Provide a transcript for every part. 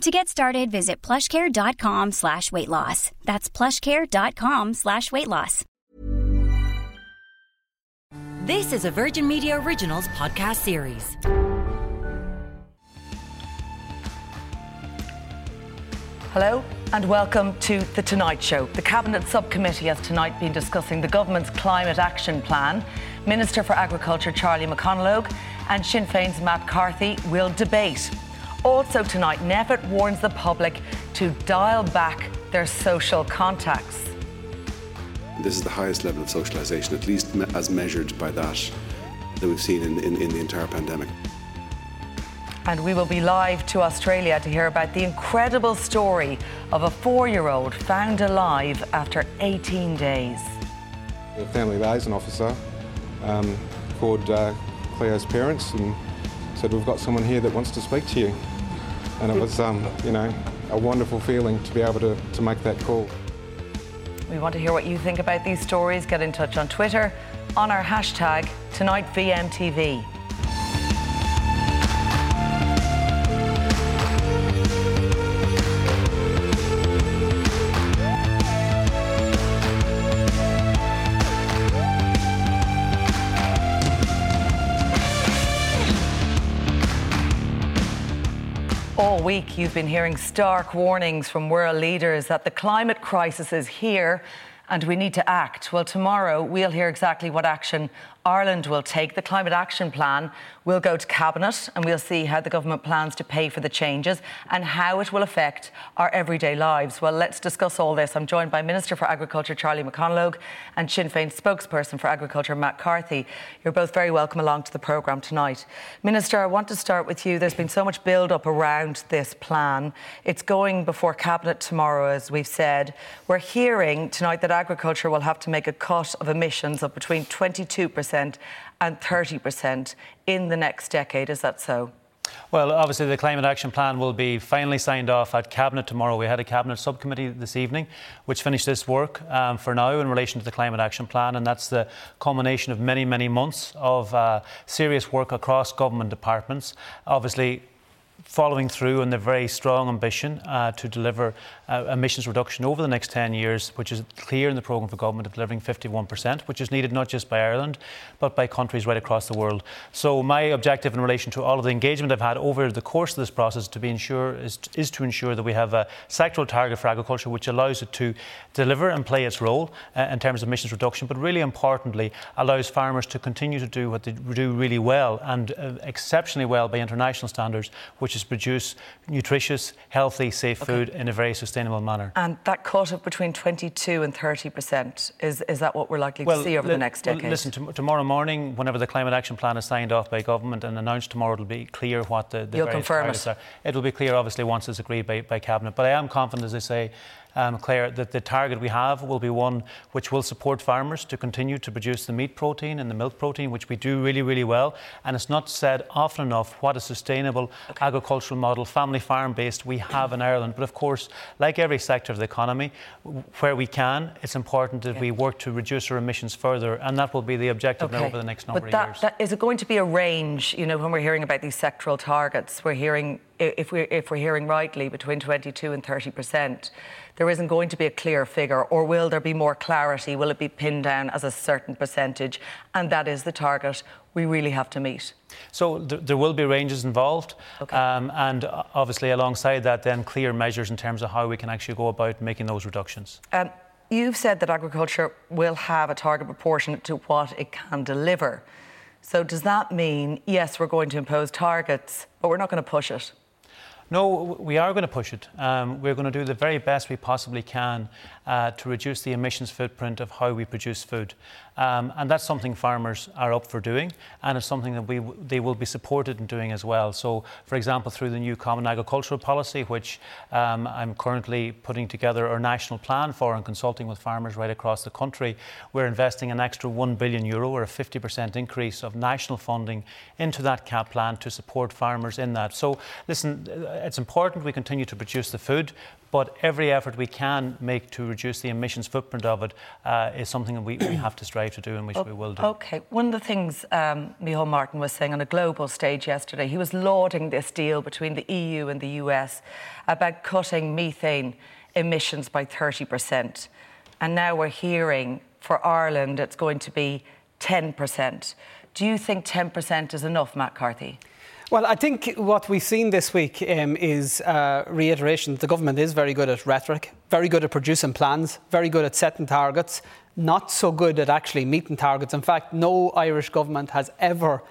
To get started, visit plushcare.com slash weight loss. That's plushcare.com slash weight loss. This is a Virgin Media Originals podcast series. Hello and welcome to The Tonight Show. The Cabinet Subcommittee has tonight been discussing the government's climate action plan. Minister for Agriculture Charlie McConalogue and Sinn Féin's Matt Carthy will debate. Also tonight, NPHET warns the public to dial back their social contacts. This is the highest level of socialisation, at least me- as measured by that that we've seen in, in, in the entire pandemic. And we will be live to Australia to hear about the incredible story of a four year old found alive after 18 days. The family liaison officer um, called uh, Cleo's parents and said, We've got someone here that wants to speak to you. And it was, um, you know, a wonderful feeling to be able to, to make that call. We want to hear what you think about these stories. Get in touch on Twitter on our hashtag TonightVMTV. Week, you've been hearing stark warnings from world leaders that the climate crisis is here and we need to act. Well, tomorrow we'll hear exactly what action Ireland will take. The Climate Action Plan will go to Cabinet and we'll see how the government plans to pay for the changes and how it will affect our everyday lives. Well, let's discuss all this. I'm joined by Minister for Agriculture Charlie McConalogue and Sinn Féin spokesperson for Agriculture Matt Carthy. You're both very welcome along to the programme tonight. Minister, I want to start with you. There's been so much build up around this plan. It's going before Cabinet tomorrow, as we've said. We're hearing tonight that agriculture will have to make a cut of emissions of between 22% and 30% in the next decade. Is that so? Well, obviously, the Climate Action Plan will be finally signed off at Cabinet tomorrow. We had a Cabinet subcommittee this evening which finished this work um, for now in relation to the Climate Action Plan, and that's the culmination of many, many months of uh, serious work across government departments. Obviously, following through on the very strong ambition uh, to deliver uh, emissions reduction over the next 10 years, which is clear in the programme for government of delivering 51%, which is needed not just by Ireland, but by countries right across the world. So my objective in relation to all of the engagement I've had over the course of this process to be ensure is, is to ensure that we have a sectoral target for agriculture which allows it to deliver and play its role uh, in terms of emissions reduction, but really importantly allows farmers to continue to do what they do really well and uh, exceptionally well by international standards, which is produce nutritious, healthy, safe okay. food in a very sustainable manner. And that cut of between 22 and 30 percent is is that what we're likely well, to see over li- the next decade? Well, listen, t- tomorrow morning, whenever the climate action plan is signed off by government and announced tomorrow, it'll be clear what the, the You'll confirm it. are. It will be clear, obviously, once it's agreed by, by cabinet. But I am confident, as I say, um, Claire, that the target we have will be one which will support farmers to continue to produce the meat protein and the milk protein, which we do really, really well. And it's not said often enough what a sustainable okay. agricultural model, family farm based, we have in Ireland. But of course, like every sector of the economy, where we can, it's important that we work to reduce our emissions further. And that will be the objective okay. over the next number but that, of years. That, is it going to be a range? You know, when we're hearing about these sectoral targets, we're hearing, if we're, if we're hearing rightly, between 22 and 30 percent there isn't going to be a clear figure, or will there be more clarity? Will it be pinned down as a certain percentage? And that is the target we really have to meet. So th- there will be ranges involved, okay. um, and obviously alongside that, then clear measures in terms of how we can actually go about making those reductions. Um, you've said that agriculture will have a target proportionate to what it can deliver. So does that mean yes, we're going to impose targets, but we're not going to push it? No, we are going to push it. Um, we're going to do the very best we possibly can uh, to reduce the emissions footprint of how we produce food. Um, and that's something farmers are up for doing, and it's something that we, they will be supported in doing as well. So, for example, through the new Common Agricultural Policy, which um, I'm currently putting together our national plan for and consulting with farmers right across the country, we're investing an extra 1 billion euro or a 50% increase of national funding into that CAP plan to support farmers in that. So, listen, it's important we continue to produce the food, but every effort we can make to reduce the emissions footprint of it uh, is something that we, we, have to strive to do and which we will do. Okay. One of the things um, Micheál Martin was saying on a global stage yesterday, he was lauding this deal between the EU and the US about cutting methane emissions by 30%. And now we're hearing for Ireland it's going to be 10%. Do you think 10% is enough, Matt Carthy? Well, I think what we've seen this week um, is uh, reiteration. The government is very good at rhetoric, very good at producing plans, very good at setting targets, not so good at actually meeting targets. In fact, no Irish government has ever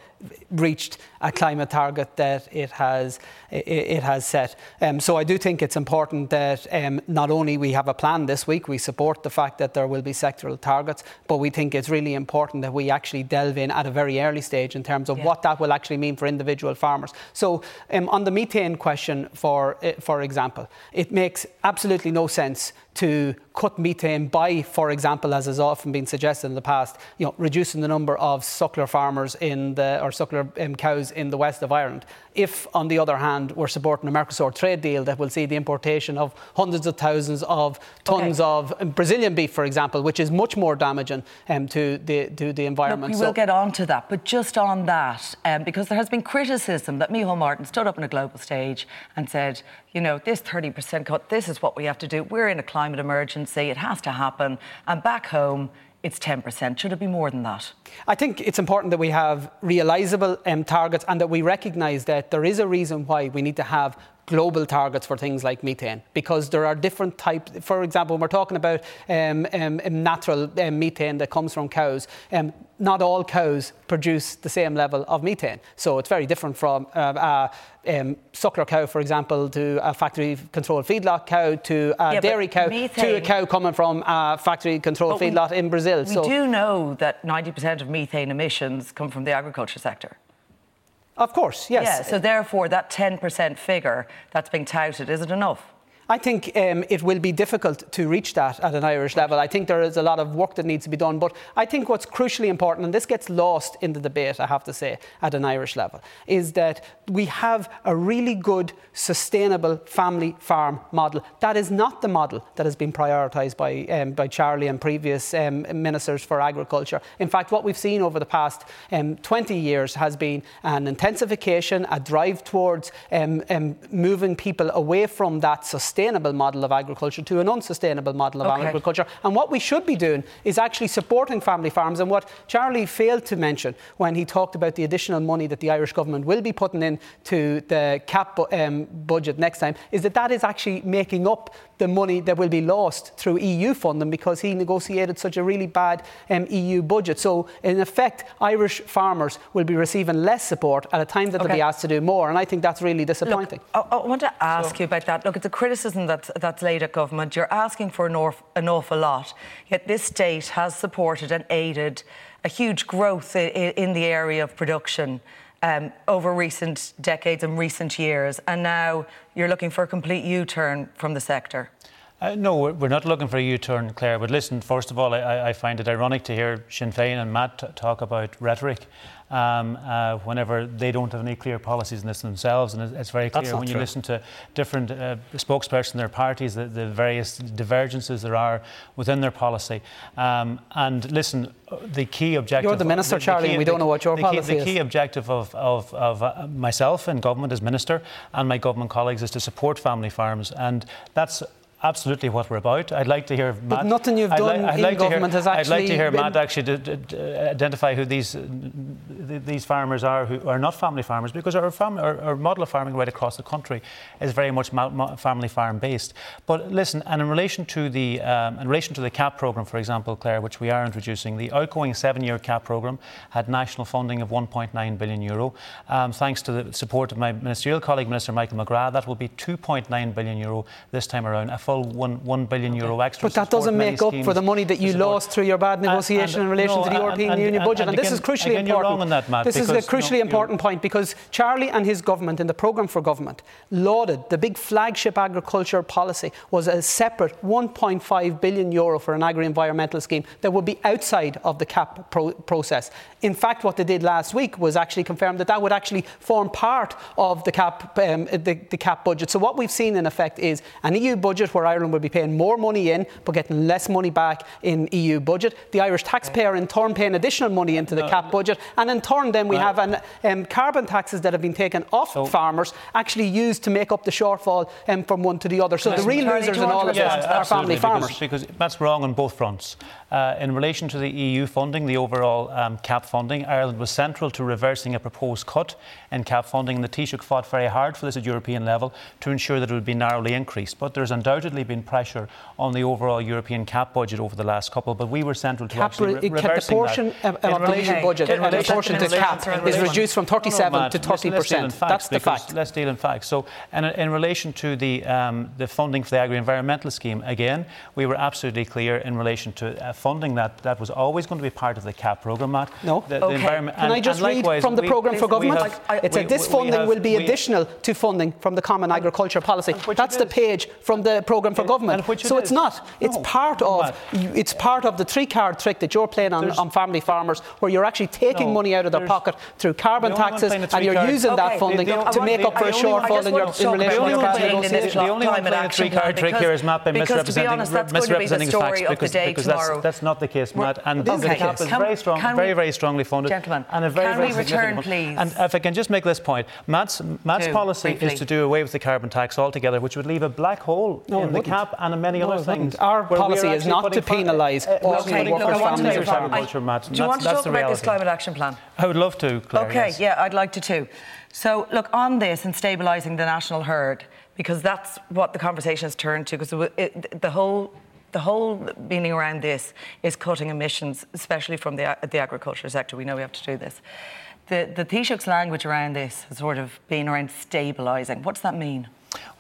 reached a climate target that it has it, it has set. Um, so I do think it's important that um, not only we have a plan this week, we support the fact that there will be sectoral targets, but we think it's really important that we actually delve in at a very early stage in terms of yeah. what that will actually mean for individual farmers. So um, on the methane question, for uh, for example, it makes absolutely no sense to cut methane by, for example, as has often been suggested in the past, you know, reducing the number of suckler farmers in the or suckler um, cows in the west of Ireland. If, on the other hand, we're supporting a Mercosur trade deal that will see the importation of hundreds of thousands of tons okay. of Brazilian beef, for example, which is much more damaging um, to, the, to the environment. Look, we so will get on to that, but just on that, um, because there has been criticism that Micheál Martin stood up on a global stage and said, you know, this 30% cut, this is what we have to do. We're in a climate emergency, it has to happen. And back home, it's 10%. Should it be more than that? I think it's important that we have realisable um, targets and that we recognise that there is a reason why we need to have global targets for things like methane because there are different types. For example, when we're talking about um, um, um natural um, methane that comes from cows, um, not all cows produce the same level of methane. So it's very different from uh, a um, suckler cow, for example, to a factory controlled feedlot cow, to a yeah, dairy cow, methane, to a cow coming from a factory controlled feedlot in Brazil. We so, do know that 90% of methane emissions come from the agriculture sector. Of course, yes. Yeah, so therefore, that 10% figure that's being touted, is it enough? I think um, it will be difficult to reach that at an Irish level. I think there is a lot of work that needs to be done. But I think what's crucially important, and this gets lost in the debate, I have to say, at an Irish level, is that we have a really good, sustainable family farm model. That is not the model that has been prioritised by, um, by Charlie and previous um, ministers for agriculture. In fact, what we've seen over the past um, 20 years has been an intensification, a drive towards um, um, moving people away from that sustainable sustainable model of agriculture to an unsustainable model of okay. agriculture. And what we should be doing is actually supporting family farms. And what Charlie failed to mention when he talked about the additional money that the Irish government will be putting in to the CAP um, budget next time is that that is actually making up the money that will be lost through EU funding because he negotiated such a really bad um, EU budget. So, in effect, Irish farmers will be receiving less support at a time that okay. they'll be asked to do more. And I think that's really disappointing. Look, I, I, want to ask so. you about that. Look, it's a criticism that's, that's laid at government. You're asking for an, orf, an awful lot, yet this state has supported and aided a huge growth in, in the area of production um, over recent decades and recent years, and now you're looking for a complete U turn from the sector? Uh, no, we're not looking for a U-turn, Claire. But listen, first of all, I, I find it ironic to hear Sinn Féin and Matt t- talk about rhetoric um, uh, whenever they don't have any clear policies in this themselves. And it's very clear when you listen to different uh, spokespersons in their parties, the, the, various divergences there are within their policy. Um, and listen, the key objective. You're the minister, the, the Charlie, key, and we don't know what your policy key, is. The key objective of, of, of uh, myself and government as minister and my government colleagues is to support family farms. And that's absolutely what we're about. I'd like to hear but Matt. nothing you've done I'd li- I'd in like government hear, has actually. I'd like to hear Matt actually d- d- identify who these th- these farmers are who are not family farmers because our, fam- our, our model of farming right across the country is very much family farm based. But listen, and in relation to the um, in relation to the CAP program, for example, Claire, which we are introducing, the outgoing seven-year CAP program had national funding of 1.9 billion euro. Um, thanks to the support of my ministerial colleague, Minister Michael McGrath, that will be 2.9 billion euro this time around, a full one, 1 billion euro extra. But that doesn't make up for the money that you lost through your bad negotiation and, and, in relation no, to the European and, Union budget. And, again, this is crucially again, important. That, Matt, this is a crucially no, important point because Charlie and his government in the programme for government lauded the big flagship agriculture policy was a separate 1.5 billion euro for an agri-environmental scheme that would be outside of the CAP pro- process. In fact, what they did last week was actually confirm that that would actually form part of the CAP, um, the, the CAP budget. So what we've seen in effect is an EU budget where Ireland will be paying more money in but getting less money back in EU budget. The Irish taxpayer in turn paying additional money into the no, CAP budget, and in turn then we have an, um, carbon taxes that have been taken off so, farmers actually used to make up the shortfall um, from one to the other. So the real losers in all of yeah, this are family farmers. Because, because that's wrong on both fronts. Uh, in relation to the EU funding, the overall um, CAP funding, Ireland was central to reversing a proposed cut in CAP funding. And the Taoiseach fought very hard for this at European level to ensure that it would be narrowly increased. But there's undoubtedly been pressure on the overall European CAP budget over the last couple. But we were central to cap actually re- reversing the portion that. of, of the EU budget, in the portion to CAP is reduced from 37 no, no, to 30 percent. That's the fact. Let's deal in facts. So, in, in relation to the um, the funding for the agri-environmental scheme, again, we were absolutely clear in relation to uh, funding that. That was always going to be part of the CAP programme, Matt. No. The, okay. Can and, I just read from the programme for government? Have, I, it said this funding have, will be additional to funding from the Common Agriculture Policy. That's the page from the programme for government. So it's not. It's part of. It's part of the three-card trick that you're playing on, on family farmers, where you're actually taking no, money out of their pocket through carbon taxes, and you're using okay. that funding the, the, to make up for a shortfall in, your, in relation to your bad. The only one playing a three-card trick here is Matt by misrepresenting, misrepresenting the facts because, because that's, that's not the case, Matt. And the CAP is very strong, very, very strongly funded. Gentlemen, and a very, can very we return, please? And if I can just make this point, Matt's, Matt's policy is to do away with the carbon tax altogether, which would leave a black hole in the cap and in many other things. Our policy is not to penalise okay, ordinary workers' families. To agriculture, Matt. Do you want to talk about this climate action plan? I would love to, Claire. Okay, yeah, I'd like to too. So, look, on this and stabilising the national herd, because that's what the conversation has turned to, because the whole the whole meaning around this is cutting emissions, especially from the, the agriculture sector. We know we have to do this. The, the Taoiseach's language around this has sort of been around stabilising. What does that mean?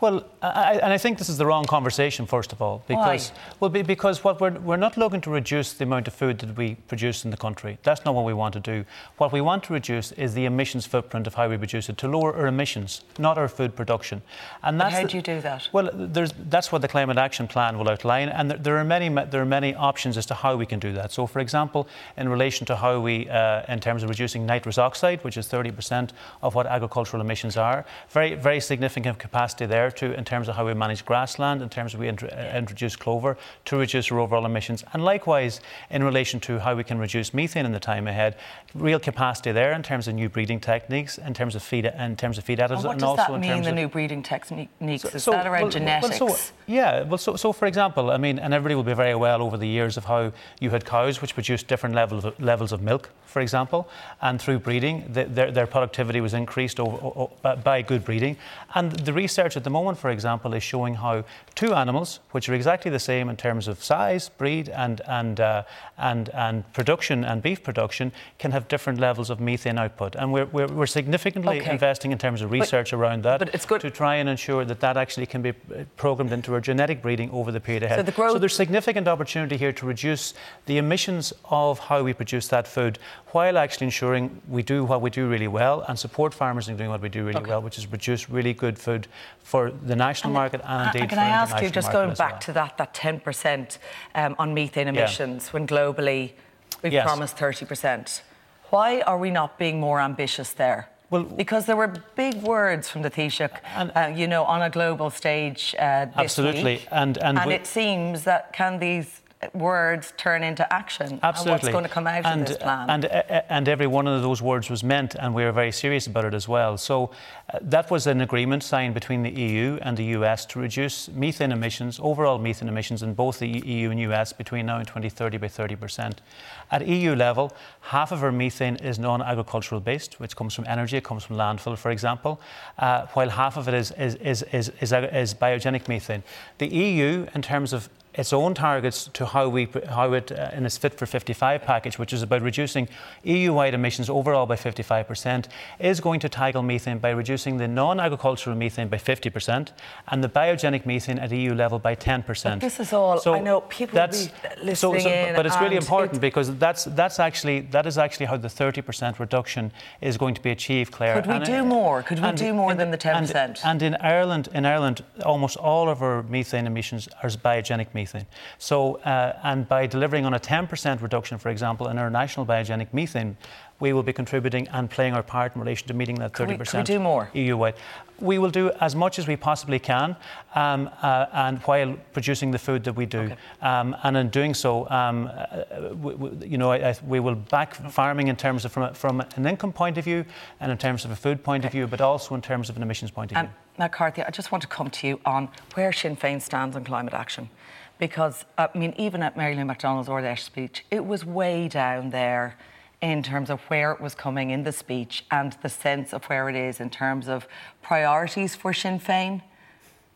Well, I, and I think this is the wrong conversation, first of all, because Why? well, be, because what we're we're not looking to reduce the amount of food that we produce in the country. That's not what we want to do. What we want to reduce is the emissions footprint of how we produce it, to lower our emissions, not our food production. And that's how do you do that? Well, that's what the Climate Action Plan will outline, and there, there, are many there are many options as to how we can do that. So, for example, in relation to how we, uh, in terms of reducing nitrous oxide, which is 30% of what agricultural emissions are, very very significant capacity there to in terms of how we manage grassland, in terms of we int- introduce clover to reduce our overall emissions, and likewise in relation to how we can reduce methane in the time ahead. Real capacity there in terms of new breeding techniques, in terms of feed, in terms of feed additives, and, what and does also that in mean, terms the of new breeding techniques. So, Is so, that around well, genetics? Well, so, yeah, well, so, so for example, I mean, and everybody will be very well over the years of how you had cows which produced different levels of, levels of milk, for example, and through breeding, the, their, their productivity was increased over, over, by good breeding. And the research at the moment, for example, is showing how two animals, which are exactly the same in terms of size, breed, and and uh, and and production and beef production, can have different levels of methane output. And we're we're, we're significantly okay. investing in terms of research but, around that but it's good. to try and ensure that that actually can be uh, programmed into our genetic breeding over the period ahead. So, the growth- so there's significant opportunity here to reduce the emissions of how we produce that food, while actually ensuring we do what we do really well and support farmers in doing what we do really okay. well, which is produce really good food for the national and market and indeed can I ask you, just going back well. to that, that 10% um, on methane emissions, yeah. when globally we've yes. promised 30%, why are we not being more ambitious there? Well, because there were big words from the Taoiseach, and, uh, you know, on a global stage uh, this absolutely. week. And, and, and it seems that can these words turn into action. Absolutely. And what's going to come out and, of this plan? And, and every one of those words was meant, and we were very serious about it as well. So uh, that was an agreement signed between the EU and the US to reduce methane emissions, overall methane emissions in both the EU and US between now and 2030 by 30%. At EU level, half of our methane is non-agricultural based, which comes from energy, it comes from landfill, for example, uh, while half of it is, is, is, is, is, is biogenic methane. The EU, in terms of its own targets to how we how it uh, in its Fit for 55 package, which is about reducing EU-wide emissions overall by 55%, is going to tackle methane by reducing the non-agricultural methane by 50% and the biogenic methane at EU level by 10%. But this is all. So I know people that's, listening so, so, but it's really important because that's that's actually that is actually how the 30% reduction is going to be achieved, Claire. Could we and, do more? Could we do more than the 10%? And, and in Ireland, in Ireland, almost all of our methane emissions are biogenic methane methane. So, uh, and by delivering on a 10% reduction, for example, in our national biogenic methane, we will be contributing and playing our part in relation to meeting that 30% can we, can we do more? EU-wide. We will do as much as we possibly can, um, uh, and while producing the food that we do, okay. um, and in doing so, um, uh, we, we, you know, I, I, we will back farming in terms of from, a, from an income point of view, and in terms of a food point okay. of view, but also in terms of an emissions point of view. Um, Matt Carthy, I just want to come to you on where Sinn Féin stands on climate action because uh, I mean, even at Mary Lou McDonald's Ard Fheis speech, it was way down there in terms of where it was coming in the speech and the sense of where it is in terms of priorities for Sinn Féin.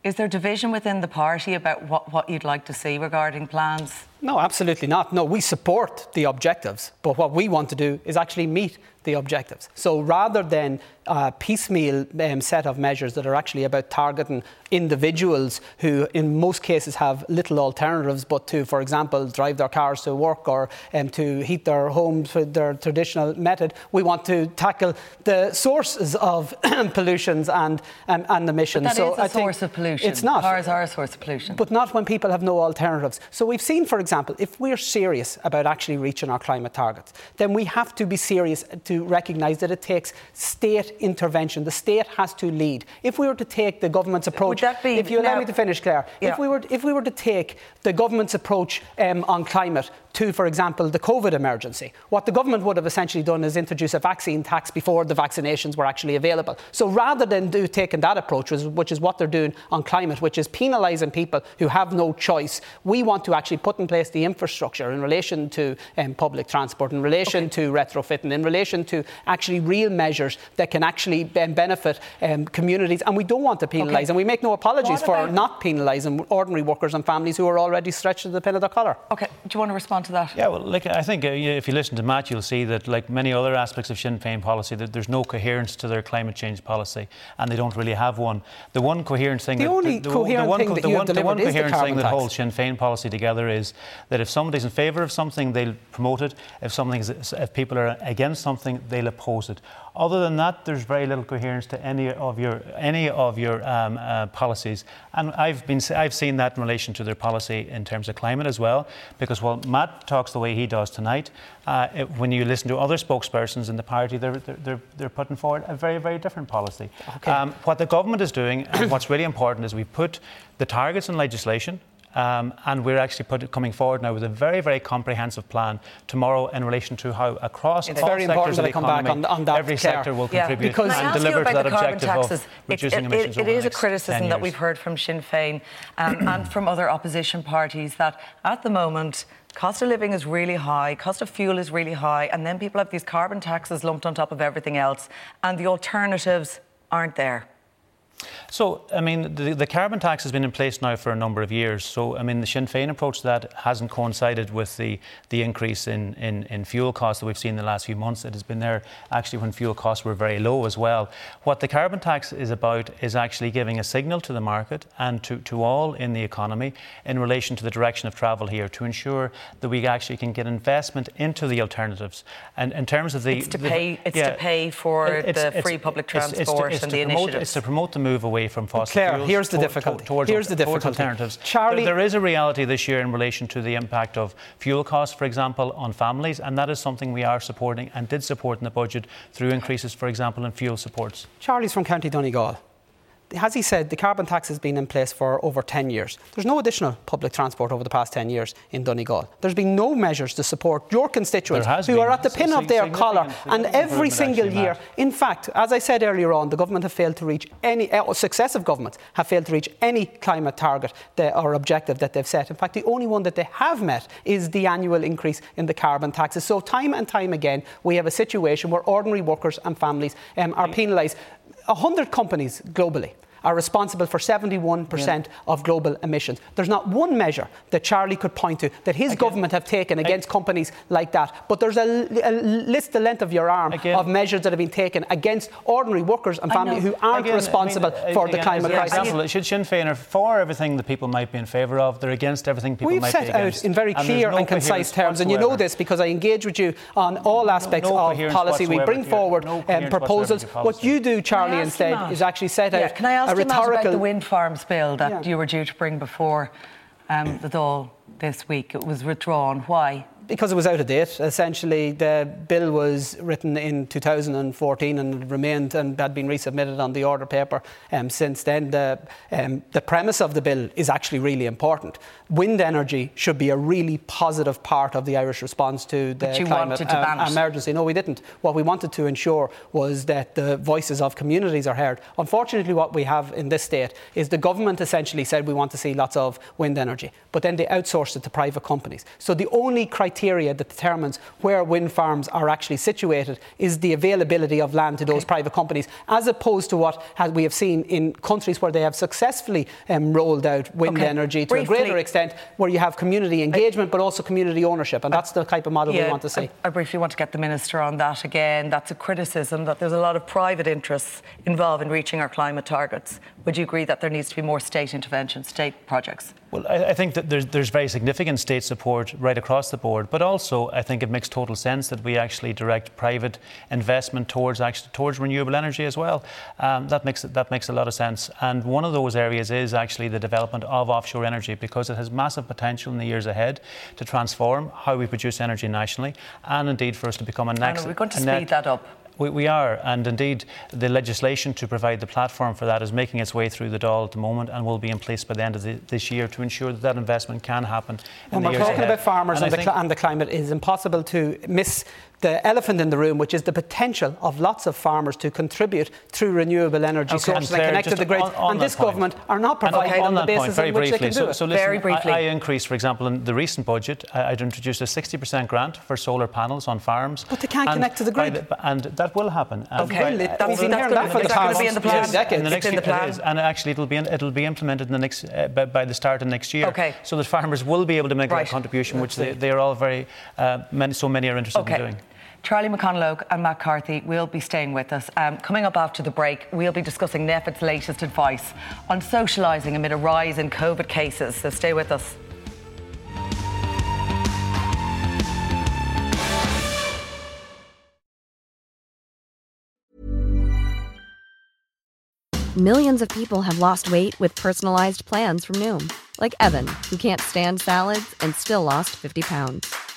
Is there division within the party about what, what you'd like to see regarding plans? No, absolutely not. No, we support the objectives, but what we want to do is actually meet the objectives. So rather than a piecemeal um, set of measures that are actually about targeting individuals who, in most cases, have little alternatives but to, for example, drive their cars to work or um, to heat their homes with their traditional method, we want to tackle the sources of pollutions and, um, and emissions. But that so is a I source of pollution. It's not. Cars are a source of pollution. But not when people have no alternatives. So we've seen, for example, if we're serious about actually reaching our climate targets, then we have to be serious to recognise that it takes state intervention. The state has to lead. If we were to take the government's approach, be, if you allow now, me to finish, Claire, yeah. if we were if we were to take the government's approach um, on climate to, for example, the COVID emergency, what the government would have essentially done is introduce a vaccine tax before the vaccinations were actually available. So rather than do taking that approach, which is what they're doing on climate, which is penalising people who have no choice, we want to actually put in place the infrastructure in relation to um, public transport, in relation okay. to retrofitting, in relation to actually real measures that can actually benefit um, communities. And we don't want to penalise, okay. and we make no apologies for not penalising ordinary workers and families who are already stretched to the pin of their collar. Okay, do you want to respond to that? Yeah, well, like I think uh, if you listen to Matt, you'll see that, like many other aspects of Sinn Féin policy, that there's no coherence to their climate change policy, and they don't really have one. The one coherent thing, the that, only the, coherent the one, thing that you the you one, have the one coherent thing that holds Sinn Féin policy together is that if somebody's in favour of something, they'll promote it. If something, if people are against something, they'll oppose it. Other than that, there's very little coherence to any of your any of your um, uh, policies, and I've been I've seen that in relation to their policy in terms of climate as well. Because while Matt talks the way he does tonight, uh, it, when you listen to other spokespersons in the party, they're they're, they're putting forward a very very different policy. Okay. Um, what the government is doing, and what's really important, is we put the targets in legislation. Um, and we're actually put, coming forward now with a very, very comprehensive plan tomorrow in relation to how across it's all very sectors of the economy, on, on that every sector will yeah. contribute because and deliver to that objective taxes, of reducing it, emissions it, it is a criticism that we've heard from Sinn Féin um, and from other opposition parties that at the moment cost of living is really high, cost of fuel is really high, and then people have these carbon taxes lumped on top of everything else, and the alternatives aren't there. So, I mean, the, the, carbon tax has been in place now for a number of years. So, I mean, the Sinn Féin approach to that hasn't coincided with the, the increase in, in, in fuel costs that we've seen in the last few months. It has been there actually when fuel costs were very low as well. What the carbon tax is about is actually giving a signal to the market and to, to all in the economy in relation to the direction of travel here to ensure that we actually can get investment into the alternatives. And in terms of the. It's to the, pay, it's yeah, to pay for it, the free public transport it's, it's to, and the promote, initiatives. It's to promote the move away from fossil Claire, fuels. here's the difficulty. towards, here's the difficulty. Alternatives. Charlie, there, there is a reality this year in relation to the impact of fuel costs, for example, on families, and that is something we are supporting and did support in the budget through increases, for example, in fuel supports. Charlie's from County Donegal. As he said, the carbon tax has been in place for over 10 years. There's no additional public transport over the past 10 years in Donegal. There's been no measures to support your constituents who are at the pin of their collar. And every single year, Matt. in fact, as I said earlier on, the government have failed to reach any, uh, successive governments have failed to reach any climate target or objective that they've set. In fact, the only one that they have met is the annual increase in the carbon taxes. So, time and time again, we have a situation where ordinary workers and families um, are penalised. 100 companies globally are responsible for 71% yeah. of global emissions. There's not one measure that Charlie could point to that his Again, government have taken against I, companies like that. But there's a, a, list the length of your arm Again, of measures that have been taken against ordinary workers and families who aren't Again, responsible I mean, for the climate crisis. Example, should Sinn Féin are for everything that people might be in favour of, they're against everything people We've might be against. We've set out in very clear and, and concise terms, and you know this because I engage with you on all aspects no, no of policy. We bring forward no um, proposals. What you do, Charlie, instead, is actually set out a rhetorical about the wind farms bill that yeah. you were due to bring before um, the Dáil this week. It was withdrawn. Why? Because it was out of date. Essentially, the bill was written in 2014 and remained and had been resubmitted on the order paper um, since then. The, um, the premise of the bill is actually really important. Wind energy should be a really positive part of the Irish response to the climate uh, emergency. No, we didn't. What we wanted to ensure was that the voices of communities are heard. Unfortunately, what we have in this state is the government essentially said we want to see lots of wind energy, but then they outsourced it to private companies. So the only criteria criteria that determines where wind farms are actually situated is the availability of land to those private companies, as opposed to what we have seen in countries where they have successfully um, rolled out wind okay. energy to Briefly, a greater extent, where you have community engagement but also community ownership. And that's the type of model yeah, we want to see. I, I briefly want to get the Minister on that again. That's a criticism that there's a lot of private interests involved in reaching our climate targets. Would you agree that there needs to be more state intervention, state projects? Well, I, I think that there's, there's very significant state support right across the board, but also I think it makes total sense that we actually direct private investment towards actually, towards renewable energy as well. Um, that makes that makes a lot of sense. And one of those areas is actually the development of offshore energy because it has massive potential in the years ahead to transform how we produce energy nationally, and indeed for us to become a next. We're going to speed that up. We, we, are, and indeed, the legislation to provide the platform for that is making its way through the Dáil at the moment and will be in place by the end of the, this year to ensure that that investment can happen. When we're talking ahead. about farmers and, and, the cl- and, the climate, it is impossible to miss the elephant in the room, which is the potential of lots of farmers to contribute through renewable energy okay. sources and, connect to the grid. On, on and this point. government are not providing okay, on, on the basis point, very which briefly. they can so, do it. So listen, very briefly. I, I, increased, for example, in the recent budget, I, would introduced a 60% grant for solar panels on farms. But they can't connect to the grid. The, and that will happen. Okay, by, that's, we've been hearing that for the past in the plan. decades. In the next it's in the plan. and actually, it'll be in, it'll be implemented in the next uh, by, by, the start of next year. Okay. So that farmers will be able to make right. that contribution, which they, they are all very uh, many, so many are interested in doing. Charlie McConalogue and Matt Carthy will be staying with us. Um, coming up after the break, we'll be discussing NPHET's latest advice on socialising amid a rise in COVID cases. So stay with us. Millions of people have lost weight with personalized plans from Noom, like Evan, who can't stand salads and still lost 50 pounds.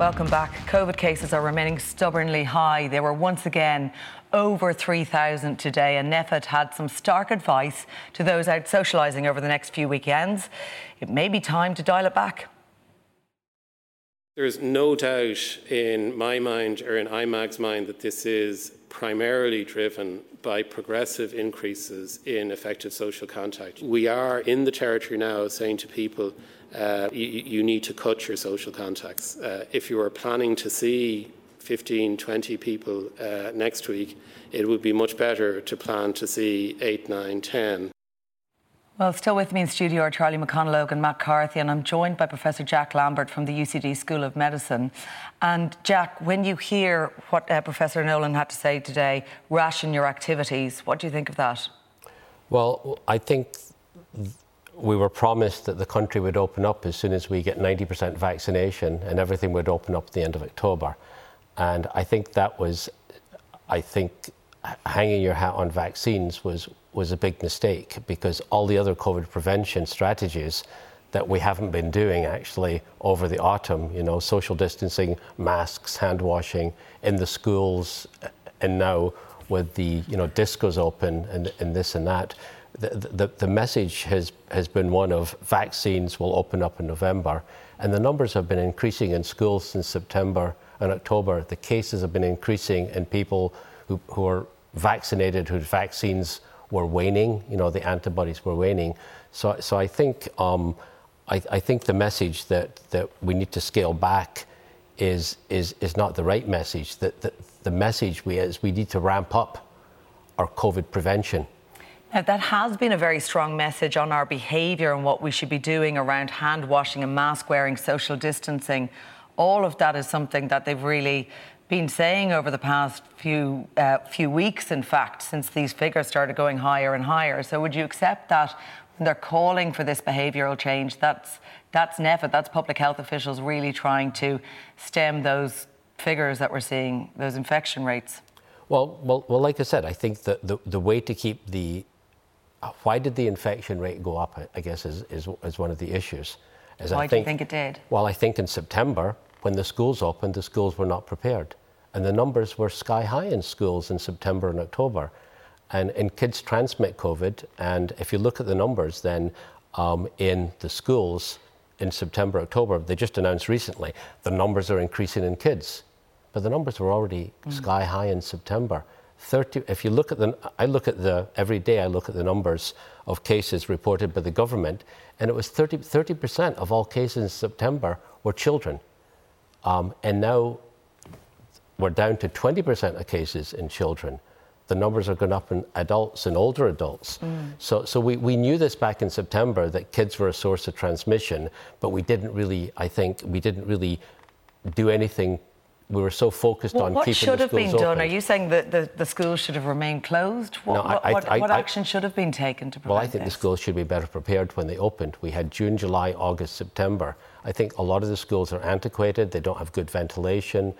Welcome back. COVID cases are remaining stubbornly high. They were once again over 3,000 today, and NPHET had some stark advice to those out socialising over the next few weekends. It may be time to dial it back. There's no doubt in my mind or in IMAG's mind that this is primarily driven by progressive increases in effective social contact. We are in the territory now saying to people, uh, you, you, need to cut your social contacts. Uh, if you are planning to see 15, 20 people uh, next week, it would be much better to plan to see 8, 9, 10. Well, still with me in studio are Charlie McConalogue and Matt Carthy, and I'm joined by Professor Jack Lambert from the UCD School of Medicine. And Jack, when you hear what uh, Professor Nolan had to say today, ration your activities, what do you think of that? Well, I think we were promised that the country would open up as soon as we get 90% vaccination and everything would open up at the end of October. And I think that was, I think, hanging your hat on vaccines was was a big mistake because all the other COVID prevention strategies that we haven't been doing actually over the autumn, you know, social distancing, masks, hand washing in the schools, and now with the, you know, discos open and, and this and that, the, the, the message has, has been one of vaccines will open up in November. And the numbers have been increasing in schools since September and October. The cases have been increasing in people who, who are vaccinated, whose vaccines were waning. You know, the antibodies were waning. So, so I think um, I, I, think the message that, that we need to scale back is is is not the right message. That the, the message we is we need to ramp up our COVID prevention. Now, that has been a very strong message on our behaviour and what we should be doing around hand washing and mask wearing, social distancing. All of that is something that they've really been saying over the past few uh, few weeks, in fact, since these figures started going higher and higher. So, would you accept that when they're calling for this behavioural change, that's that's NPHET, that's public health officials really trying to stem those figures that we're seeing, those infection rates? Well, well, well. Like I said, I think that the the way to keep the why did the infection rate go up? I guess is is, is one of the issues. As why I think, do you think it did? Well, I think in September, when the schools opened, the schools were not prepared. And the numbers were sky high in schools in September and October. And, and kids transmit COVID. And if you look at the numbers, then um, in the schools in September, October, they just announced recently the numbers are increasing in kids. But the numbers were already mm. sky high in September. 30, if you look at the, I look at the, every day I look at the numbers of cases reported by the government, and it was 30, 30% of all cases in September were children. Um, and now we're down to 20% of cases in children. The numbers are going up in adults and older adults. Mm. So, so we, we knew this back in September that kids were a source of transmission, but we didn't really, I think, we didn't really do anything we were so focused well, on what keeping should have been open. done? Are you saying that the, the schools should have remained closed? What, no, I, what, I, what I, action should have been taken to prevent Well, I think this? the schools should be better prepared when they opened. We had June, July, August, September. I think a lot of the schools are antiquated. They don't have good ventilation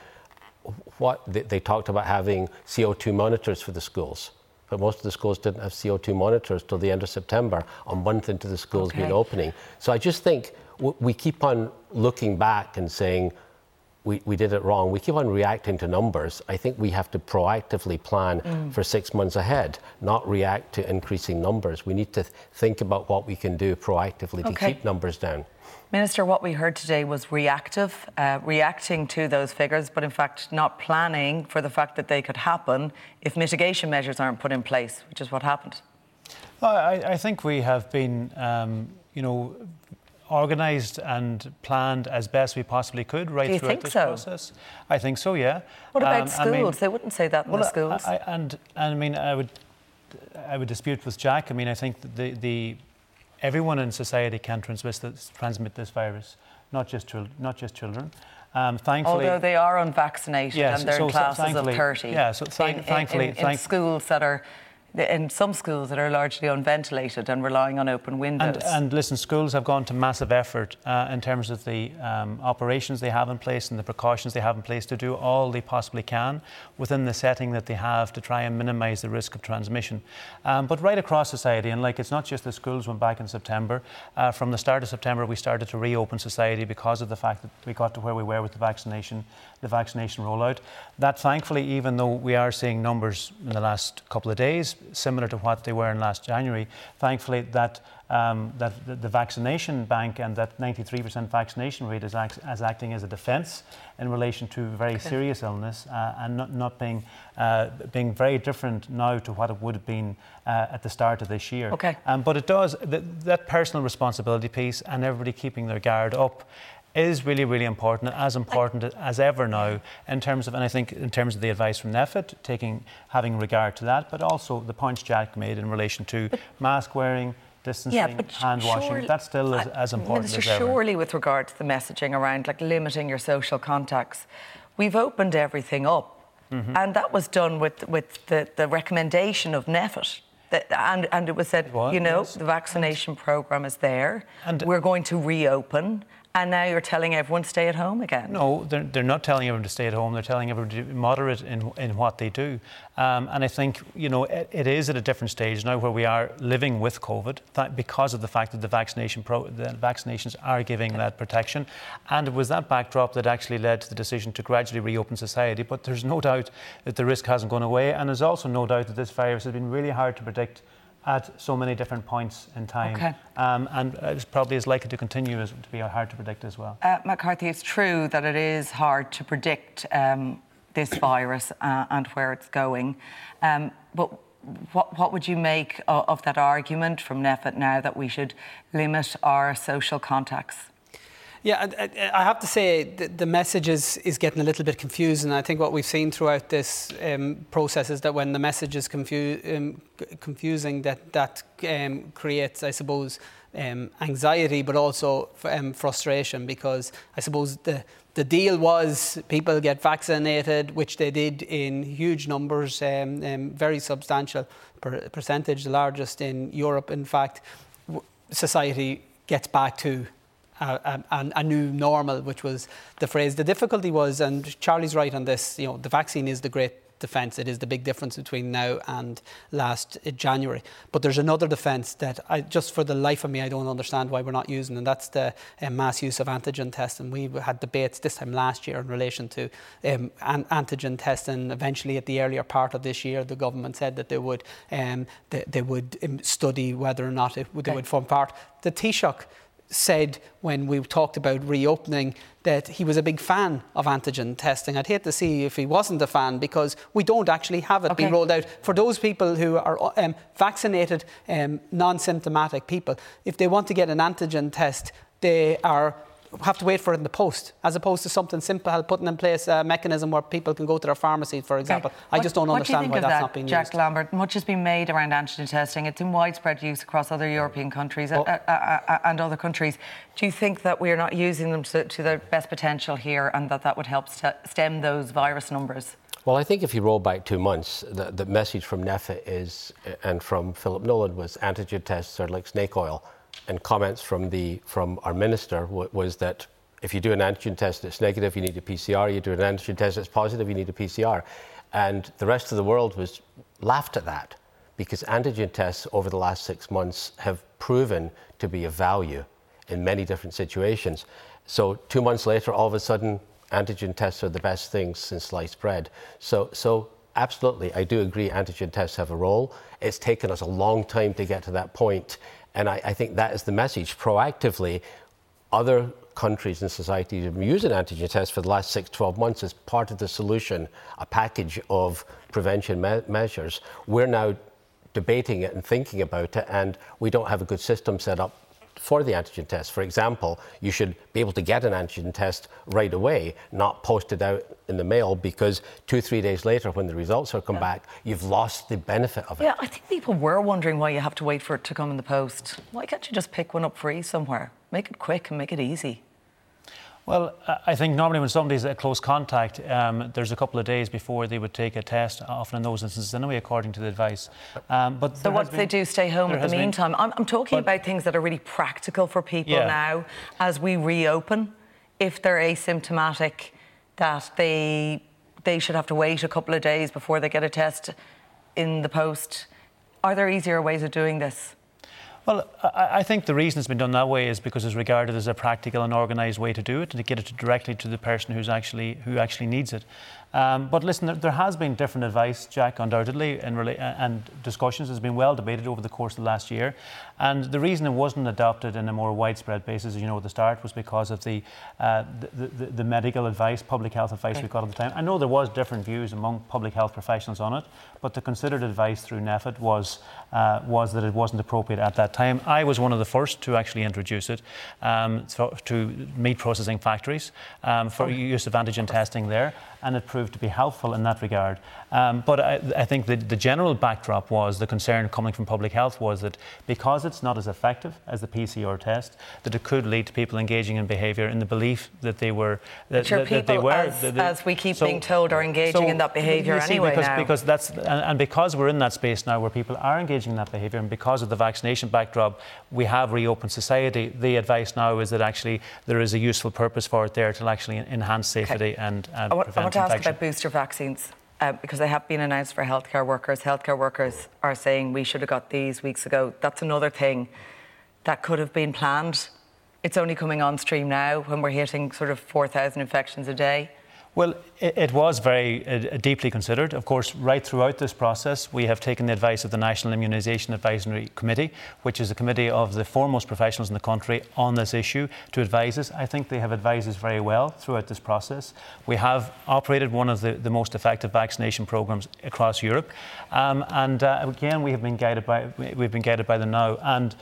what they, they, talked about having CO2 monitors for the schools. But most of the schools didn't have CO2 monitors till the end of September, a month into the schools okay. being opening. So I just think w- we keep on looking back and saying we, we did it wrong. We keep on reacting to numbers. I think we have to proactively plan mm. for six months ahead, not react to increasing numbers. We need to th- think about what we can do proactively okay. to keep numbers down. Minister, what we heard today was reactive, uh, reacting to those figures, but in fact not planning for the fact that they could happen if mitigation measures aren't put in place, which is what happened. Well, I, I think we have been, um, you know, organised and planned as best we possibly could right throughout this so? process. I think so, yeah. What about um, schools? I mean, they wouldn't say that in well, the schools. I, I, and, and I mean, I would, I would dispute with Jack. I mean, I think the, the everyone in society can transmit this, transmit this virus, not just, not just children. Um, thankfully, although they are unvaccinated yes, and they're so, in classes of 30. Yeah, so th- in, thankfully, in, in, in schools that are in some schools that are largely unventilated and relying on open windows. And, and listen, schools have gone to massive effort uh, in terms of the um, operations they have in place and the precautions they have in place to do all they possibly can within the setting that they have to try and minimise the risk of transmission. Um, but right across society, and like it's not just the schools went back in September. Uh, from the start of September, we started to reopen society because of the fact that we got to where we were with the vaccination, the vaccination rollout. That thankfully, even though we are seeing numbers in the last couple of days similar to what they were in last January. Thankfully, that um, that the, the, vaccination bank and that 93% vaccination rate is, act, as acting as a defence in relation to very okay. serious illness uh, and not, not being, uh, being very different now to what it would have been uh, at the start of this year. Okay. Um, but it does, th- that personal responsibility piece and everybody keeping their guard up is really, really important, as important as ever now in terms of, and I think in terms of the advice from NPHET, taking, having regard to that, but also the points Jack made in relation to mask wearing, distancing, yeah, but hand washing, that's still as, as important Minister, as ever. Surely, with regard to the messaging around like limiting your social contacts, we've opened everything up, mm-hmm. and that was done with with the, the recommendation of NPHET. and, and it was said, you know, yes. the vaccination programme is there. And we're going to reopen and now you're telling everyone to stay at home again? No, they're, they're not telling everyone to stay at home. They're telling everyone to be moderate in, in what they do. Um, and I think, you know, it, it is at a different stage now where we are living with COVID because of the fact that the, vaccination pro, the vaccinations are giving that protection. And it was that backdrop that actually led to the decision to gradually reopen society. But there's no doubt that the risk hasn't gone away. And there's also no doubt that this virus has been really hard to predict at so many different points in time. Okay. Um, and it probably is likely to continue as, to be hard to predict as well. Uh, Matt Carthy, it's true that it is hard to predict um, this virus uh, and where it's going. Um, but what, what would you make of, of that argument from NPHET now that we should limit our social contacts? Yeah, I, I, have to say the, message is, is getting a little bit confused, and I think what we've seen throughout this um, process is that when the message is confu- um, confusing, that that um, creates, I suppose, um, anxiety, but also um, frustration, because I suppose the the deal was people get vaccinated, which they did in huge numbers, um, very substantial per- percentage, the largest in Europe. In fact, w- society gets back to a, a, a, new normal, which was the phrase. The difficulty was, and Charlie's right on this, you know, the vaccine is the great defence. It is the big difference between now and last January. But there's another defence that I, just for the life of me, I don't understand why we're not using, and that's the um, mass use of antigen testing. We had debates this time last year in relation to um, an- antigen testing. Eventually, at the earlier part of this year, the government said that they would um, they, they, would um, study whether or not it, they would form part. The Taoiseach said when we talked about reopening that he was a big fan of antigen testing. I'd hate to see if he wasn't a fan because we don't actually have it okay. being rolled out. For those people who are um, vaccinated, um, non symptomatic people, if they want to get an antigen test, they are have to wait for it in the post, as opposed to something simple, putting in place a mechanism where people can go to their pharmacy, for example. Okay. I just don't understand do why that's that, not being Jack used. Jack Lambert, much has been made around antigen testing. It's in widespread use across other European countries well, uh, uh, uh, and other countries. Do you think that we are not using them to, to their best potential here and that that would help st- stem those virus numbers? Well, I think if you roll back two months, the, the message from NPHET is, and from Philip Nolan was antigen tests are like snake oil. And comments from, the, from our minister was that if you do an antigen test it's negative, you need a PCR. You do an antigen test that's positive, you need a PCR. And the rest of the world was laughed at that because antigen tests over the last six months have proven to be of value in many different situations. So two months later, all of a sudden, antigen tests are the best things since sliced bread. So, so absolutely, I do agree antigen tests have a role. It's taken us a long time to get to that point, and I, I think that is the message. Proactively, other countries and societies have been using antigen tests for the last six, 12 months as part of the solution, a package of prevention me- measures. We're now debating it and thinking about it, and we don't have a good system set up for the antigen test. For example, you should be able to get an antigen test right away, not post it out in the mail because two, three days later, when the results are come yeah. back, you've lost the benefit of it. Yeah, I think people were wondering why you have to wait for it to come in the post. Why can't you just pick one up free somewhere? Make it quick and make it easy. Well, I think normally when somebody's at close contact, um, there's a couple of days before they would take a test, often in those instances anyway, according to the advice. Um, but so what they do? Stay home in the meantime? Been, I'm, I'm, talking but, about things that are really practical for people yeah. now as we reopen. If they're asymptomatic, that they they should have to wait a couple of days before they get a test in the post. Are there easier ways of doing this? Well, I, think the reason it's been done that way is because it's regarded as a practical and organised way to do it and to get it directly to the person who's actually who actually needs it. Um, but listen, there, there, has been different advice, Jack, undoubtedly, and, and discussions has been well debated over the course of the last year. And the reason it wasn't adopted in a more widespread basis, as you know, at the start, was because of the, uh, the, the, the, medical advice, public health advice okay. we got at the time. I know there was different views among public health professionals on it, but the considered advice through NPHET was, uh, was that it wasn't appropriate at that time. I was one of the first to actually introduce it um, to, to meat processing factories um, for okay. use of antigen testing there and it proved to be helpful in that regard. Um, but I, I think the, the, general backdrop was the concern coming from public health was that because it's not as effective as the PCR test, that it could lead to people engaging in behaviour in the belief that they were that, that, that they were as, as we keep so, being told are engaging so in that behaviour anyway because, now. because that's and, and because we're in that space now where people are engaging in that behaviour and because of the vaccination backdrop, we have reopened society. The advice now is that actually there is a useful purpose for it there to actually enhance safety okay. and, and I want, prevent I want to infection. ask about booster vaccines uh, because they have been announced for healthcare workers. Healthcare workers are saying we should have got these weeks ago. That's another thing that could have been planned. It's only coming on stream now when we're hitting sort of 4,000 infections a day. Well, it, it was very uh, deeply considered. Of course, right throughout this process, we have taken the advice of the National Immunisation Advisory Committee, which is a committee of the foremost professionals in the country on this issue, to advise us. I think they have advised us very well throughout this process. We have operated one of the, the most effective vaccination programs across Europe, um, and uh, again, we have been guided by we've been guided by them now. And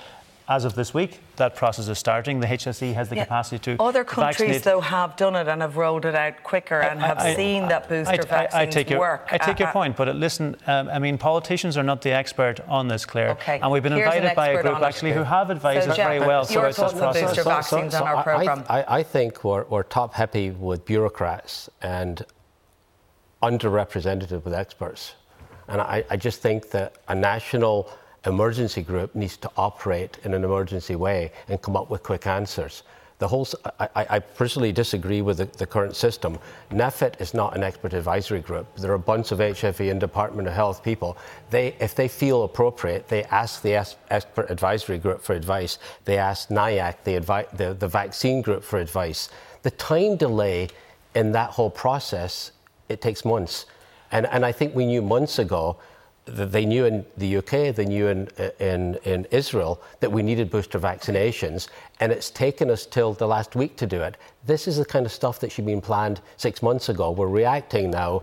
as of this week, that process is starting. The HSE has the yeah. capacity to. Other countries, vaccinate. though, have done it and have rolled it out quicker and I, have I, seen I, that booster vaccines I, take your, work. I take your uh, uh, point, but listen, um, I mean, politicians are not the expert on this, Claire. Okay. And we've been Here's invited by a group actually who have advised so us very well throughout this process. Booster so, vaccines so, so on our programme. I, think we're, we're top happy with bureaucrats and underrepresented with experts. And I, I just think that a national emergency group needs to operate in an emergency way and come up with quick answers. The whole, I, I personally disagree with the, the, current system. NPHET is not an expert advisory group. There are a bunch of HSE and Department of Health people. They, if they feel appropriate, they ask the expert advisory group for advice. They ask NIAC, the, advi- the, the vaccine group, for advice. The time delay in that whole process, it takes months. And, and I think we knew months ago they knew in the UK, they knew in, in, in Israel that we needed booster vaccinations, and it's taken us till the last week to do it. This is the kind of stuff that should have been planned six months ago. We're reacting now,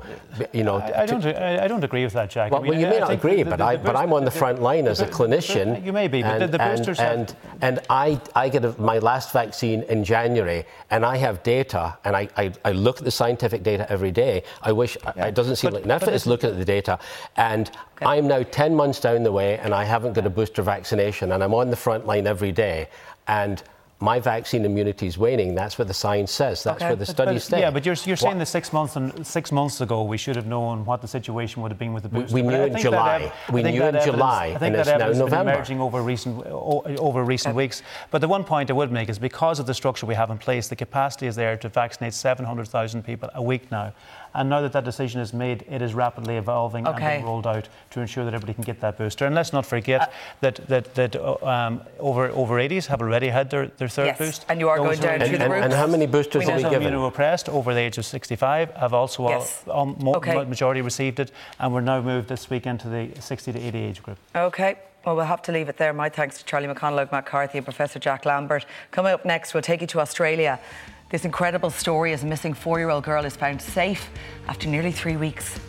you know. I, I don't, I don't agree with that, Jack. Well, I mean, well you may not agree, the, the, but, I, but I'm on the front line as a clinician. You may be, but and, the, boosters and, have... and, and I, I get a, my last vaccine in January, and I have data, and I, I, I look at the scientific data every day. I wish yeah. it doesn't seem but, like NPHET is looking at the data, and okay. I'm now 10 months down the way, and I haven't got a booster vaccination, and I'm on the front line every day, and my vaccine immunity is waning. That's what the science says. That's okay. what the studies say. Yeah, but you're, you're saying that six months and six months ago we should have known what the situation would have been with the booster. We, we knew in July. Ev- we knew in July, I and it's now November. emerging over recent over recent okay. weeks. But the one point I would make is because of the structure we have in place, the capacity is there to vaccinate 700,000 people a week now. And now that that decision is made, it is rapidly evolving okay. and being rolled out to ensure that everybody can get that booster. And let's not forget uh, that that, that um, over over 80s have already had their, their third yes, boost. And you are Those going down through the groups. And how many boosters have we given? Immunopressed over the age of 65 have also yes. all, all, okay. majority received it, and we're now moved this week into the 60 to 80 age group. Okay. Well, we'll have to leave it there. My thanks to Charlie McConalogue, Matt Carthy, and Professor Jack Lambert. Coming up next, we'll take you to Australia. This incredible story as a missing four year old girl is found safe after nearly three weeks.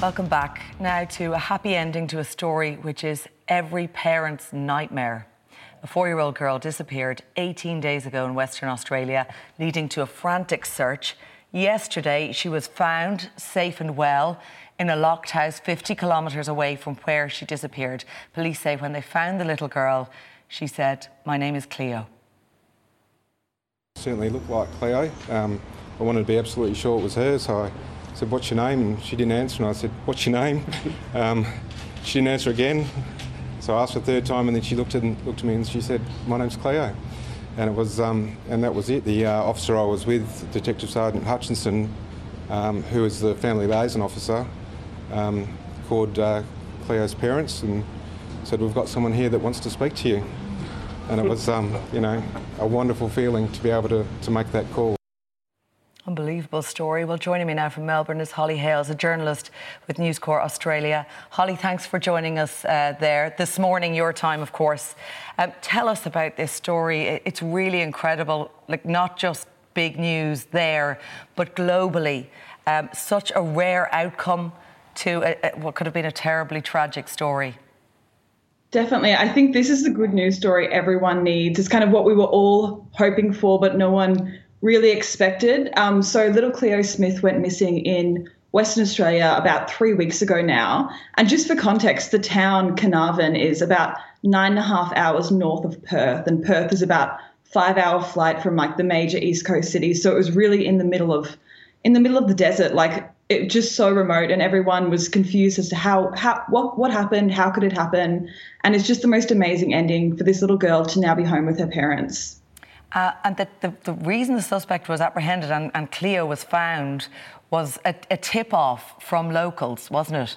Welcome back. Now to a happy ending to a story which is every parent's nightmare. A four year old girl disappeared 18 days ago in Western Australia, leading to a frantic search. Yesterday, she was found safe and well in a locked house 50 kilometres away from where she disappeared. Police say when they found the little girl, she said, My name is Cleo. Certainly looked like Cleo. Um, I wanted to be absolutely sure it was her, so I said, What's your name? And she didn't answer, and I said, What's your name? um, she didn't answer again. So I asked a third time, and then she looked at, looked at me and she said, "My name's Cleo," and it was, um, and that was it. The uh, officer I was with, Detective Sergeant Hutchinson, um, who is the family liaison officer, um, called uh, Cleo's parents and said, "We've got someone here that wants to speak to you," and it was, um, you know, a wonderful feeling to be able to, to make that call. Unbelievable story. Well, joining me now from Melbourne is Holly Hales, a journalist with News Corp Australia. Holly, thanks for joining us uh, there this morning, your time, of course. Um, tell us about this story. It's really incredible, like not just big news there, but globally. Um, such a rare outcome to a, a, what could have been a terribly tragic story. Definitely. I think this is the good news story everyone needs. It's kind of what we were all hoping for, but no one really expected. Um, so little Cleo Smith went missing in Western Australia about three weeks ago now. And just for context, the town Carnarvon is about nine and a half hours north of Perth, and Perth is about five hour flight from like the major East Coast cities. So it was really in the middle of in the middle of the desert, like it just so remote, and everyone was confused as to how how what what happened, how could it happen, and it's just the most amazing ending for this little girl to now be home with her parents. Uh, and the, the, the, reason the suspect was apprehended and, and Cleo was found was a, a tip off from locals, wasn't it?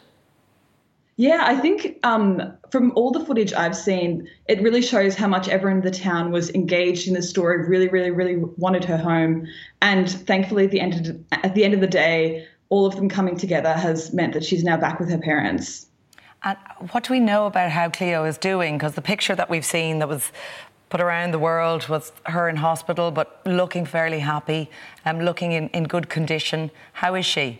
Yeah, I think um, from all the footage I've seen, it really shows how much everyone in the town was engaged in the story. Really, really, really wanted her home, and thankfully, at the end of, at the end of the day, all of them coming together has meant that she's now back with her parents. And what do we know about how Cleo is doing? Because the picture that we've seen that was put around the world with her in hospital, but looking fairly happy, um, looking in, in good condition. How is she?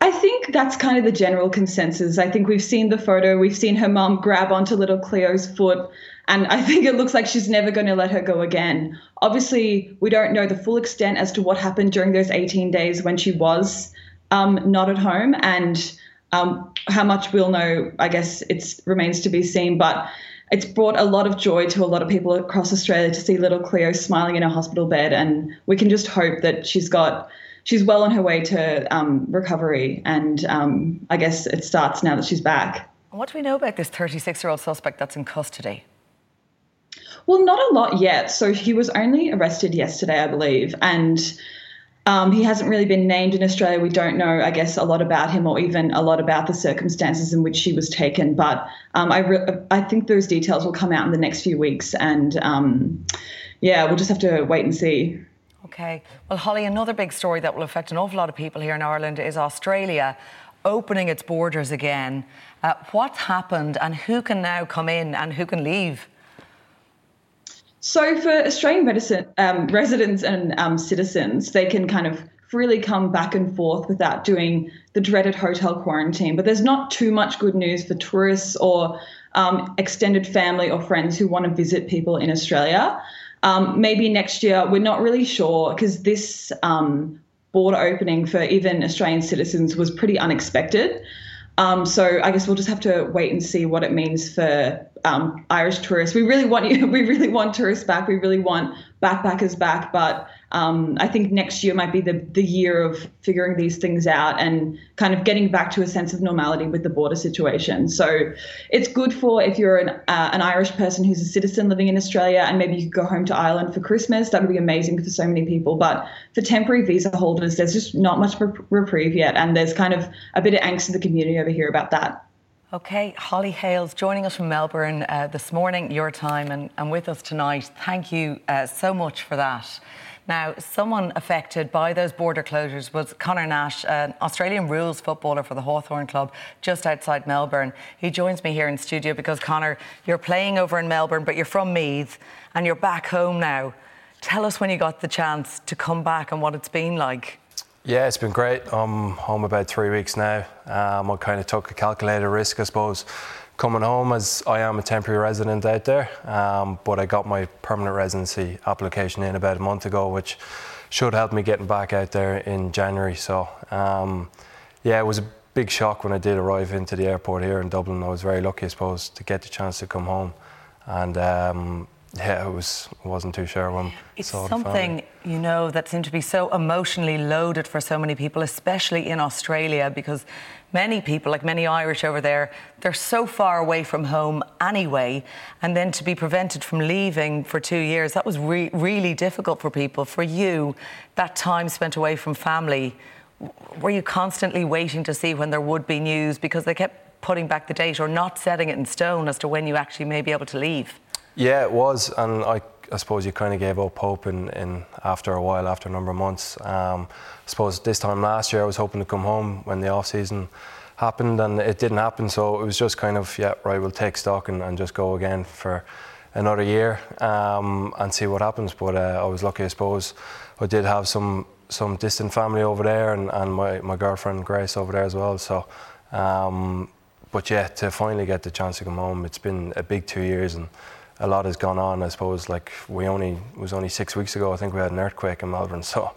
I think that's kind of the general consensus. I think we've seen the photo, we've seen her mum grab onto little Cleo's foot, and I think it looks like she's never going to let her go again. Obviously, we don't know the full extent as to what happened during those 18 days when she was um, not at home, and um, how much we'll know, I guess it remains to be seen. But it's brought a lot of joy to a lot of people across Australia to see little Cleo smiling in her hospital bed, and we can just hope that she's got she's well on her way to um, recovery, and um, I guess it starts now that she's back. What do we know about this 36 year old suspect that's in custody? Well, not a lot yet. So he was only arrested yesterday, I believe, and um, he hasn't really been named in Australia. We don't know, I guess, a lot about him or even a lot about the circumstances in which he was taken. But um, I, re- I think those details will come out in the next few weeks. And um, yeah, we'll just have to wait and see. Okay. Well, Holly, another big story that will affect an awful lot of people here in Ireland is Australia opening its borders again. Uh, what happened and who can now come in and who can leave? So, for Australian medicine, um, residents and um, citizens, they can kind of freely come back and forth without doing the dreaded hotel quarantine. But there's not too much good news for tourists or um, extended family or friends who want to visit people in Australia. Um, maybe next year, we're not really sure because this um, border opening for even Australian citizens was pretty unexpected. Um, so I guess we'll just have to wait and see what it means for um, Irish tourists. We really want. We really want tourists back. We really want backpackers back. But um, I think next year might be the the year of figuring these things out and kind of getting back to a sense of normality with the border situation. So it's good for if you're an uh, an Irish person who's a citizen living in Australia and maybe you could go home to Ireland for Christmas. That would be amazing for so many people. But for temporary visa holders, there's just not much reprieve yet, and there's kind of a bit of angst in the community over here about that. Okay, Holly Hales joining us from Melbourne uh, this morning, your time, and, and with us tonight. Thank you uh, so much for that. Now, someone affected by those border closures was Connor Nash, an Australian rules footballer for the Hawthorn Club just outside Melbourne. He joins me here in studio because, Connor, you're playing over in Melbourne, but you're from Meath and you're back home now. Tell us when you got the chance to come back and what it's been like. Yeah, it's been great. I'm home about three weeks now. Um, I kind of took a calculated risk, I suppose, coming home as I am a temporary resident out there. Um, but I got my permanent residency application in about a month ago, which should help me getting back out there in January. So, um, yeah, it was a big shock when I did arrive into the airport here in Dublin. I was very lucky, I suppose, to get the chance to come home. And um, yeah, it was wasn't too sure when it's something you know that seemed to be so emotionally loaded for so many people, especially in Australia, because many people, like many Irish over there, they're so far away from home anyway, and then to be prevented from leaving for two years, that was re- really difficult for people. For you, that time spent away from family, were you constantly waiting to see when there would be news because they kept putting back the date or not setting it in stone as to when you actually may be able to leave? Yeah, it was, and I, I suppose you kind of gave up hope in, in after a while, after a number of months. Um, I suppose this time last year I was hoping to come home when the off season happened, and it didn't happen. So it was just kind of yeah, right, we'll take stock and, and just go again for another year um, and see what happens. But uh, I was lucky, I suppose. I did have some some distant family over there, and, and my, my girlfriend Grace over there as well. So. Um, but yeah, to finally get the chance to come home, it's been a big two years, and a lot has gone on. I suppose like we only it was only six weeks ago. I think we had an earthquake in Melbourne, so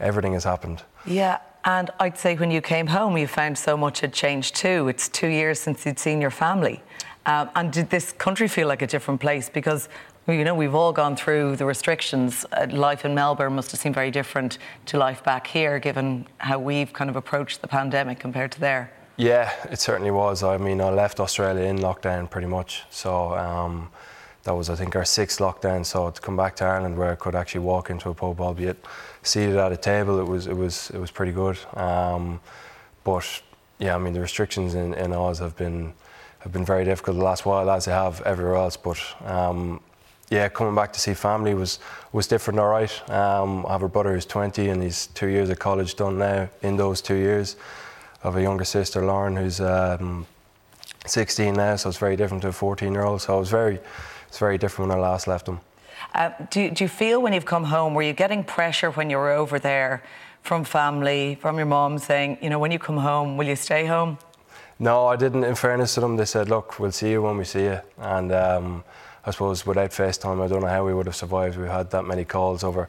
everything has happened. Yeah, and I'd say when you came home, you found so much had changed too. It's two years since you'd seen your family, um, and did this country feel like a different place? Because you know we've all gone through the restrictions. Uh, life in Melbourne must have seemed very different to life back here, given how we've kind of approached the pandemic compared to there. Yeah, it certainly was. I mean, I left Australia in lockdown pretty much, so. Um, that was, I think, our sixth lockdown. So to come back to Ireland, where I could actually walk into a pub, albeit seated at a table, it was it was it was pretty good. Um, but yeah, I mean, the restrictions in, in Oz have been have been very difficult the last while, as they have everywhere else. But um, yeah, coming back to see family was was different. All right, um, I have a brother who's 20 and he's two years of college done now. In those two years, I have a younger sister, Lauren, who's um, 16 now, so it's very different to a 14 year old. So I was very it's very different when I last left them. Uh, do, do you feel when you've come home, were you getting pressure when you were over there from family, from your mom saying, you know, when you come home, will you stay home? No, I didn't. In fairness to them, they said, look, we'll see you when we see you. And um, I suppose without FaceTime, I don't know how we would have survived. We've had that many calls over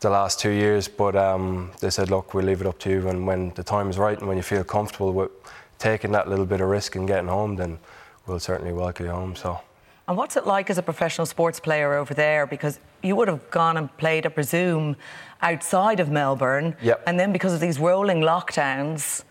the last two years, but um, they said, look, we'll leave it up to you. And when the time is right and when you feel comfortable with taking that little bit of risk and getting home, then we'll certainly welcome you home. So. And what's it like as a professional sports player over there? Because you would have gone and played, I presume, outside of Melbourne. Yep. And then because of these rolling lockdowns,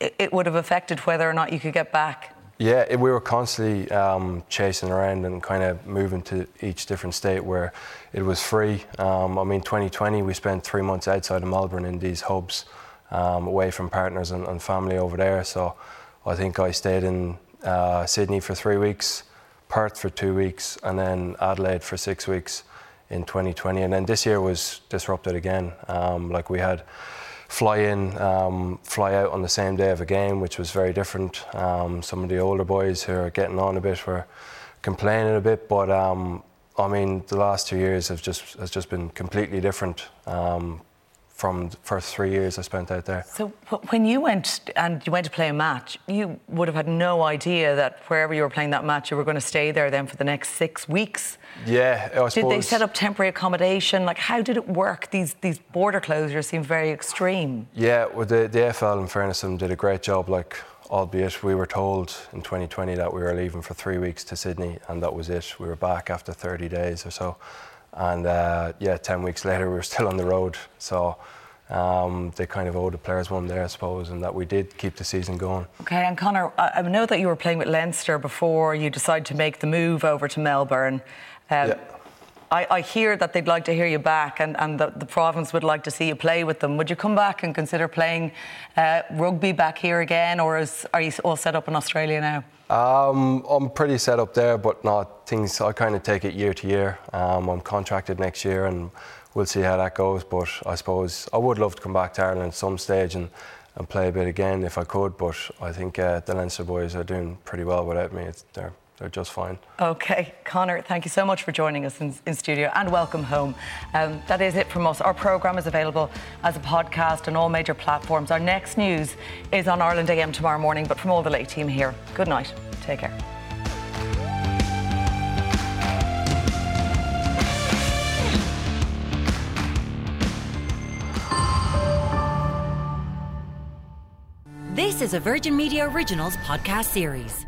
it, it would have affected whether or not you could get back. Yeah, it, we were constantly um, chasing around and kind of moving to each different state where it was free. Um, I mean, 2020, we spent three months outside of Melbourne in these hubs, um, away from partners and, and, family over there. So I think I stayed in uh, Sydney for three weeks. Perth for two weeks, and then Adelaide for six weeks in 2020. And then this year was disrupted again. Um, like we had fly in, um, fly out on the same day of a game, which was very different. Um, some of the older boys who are getting on a bit were complaining a bit, but um, I mean, the last two years have just has just been completely different um, from the first three years I spent out there. So when you went and you went to play a match, you would have had no idea that wherever you were playing that match, you were going to stay there then for the next six weeks. Yeah, I Did they set up temporary accommodation? Like, how did it work? These these border closures seem very extreme. Yeah, well, the, the AFL, in fairness, um, did a great job. Like, albeit we were told in 2020 that we were leaving for three weeks to Sydney, and that was it. We were back after 30 days or so. And uh, yeah, 10 weeks later, we were still on the road. So um, they kind of owed the players one there, I suppose, and that we did keep the season going. Okay, and Connor, I know that you were playing with Leinster before you decided to make the move over to Melbourne. Um, yeah. I, I, hear that they'd like to hear you back and, and the, the, province would like to see you play with them. Would you come back and consider playing uh, rugby back here again, or is, are you all set up in Australia now? Um, I'm pretty set up there, but not things. I kind of take it year to year. Um, I'm contracted next year, and we'll see how that goes. But I suppose I would love to come back to Ireland at some stage and, and play a bit again if I could. But I think uh, the Leinster boys are doing pretty well without me. It's, they're they're just fine. Okay, Connor, thank you so much for joining us in, in studio and welcome home. Um, that is it from us. Our programme is available as a podcast on all major platforms. Our next news is on Ireland AM tomorrow morning, but from all the late team here, good night. Take care. This is a Virgin Media Originals podcast series.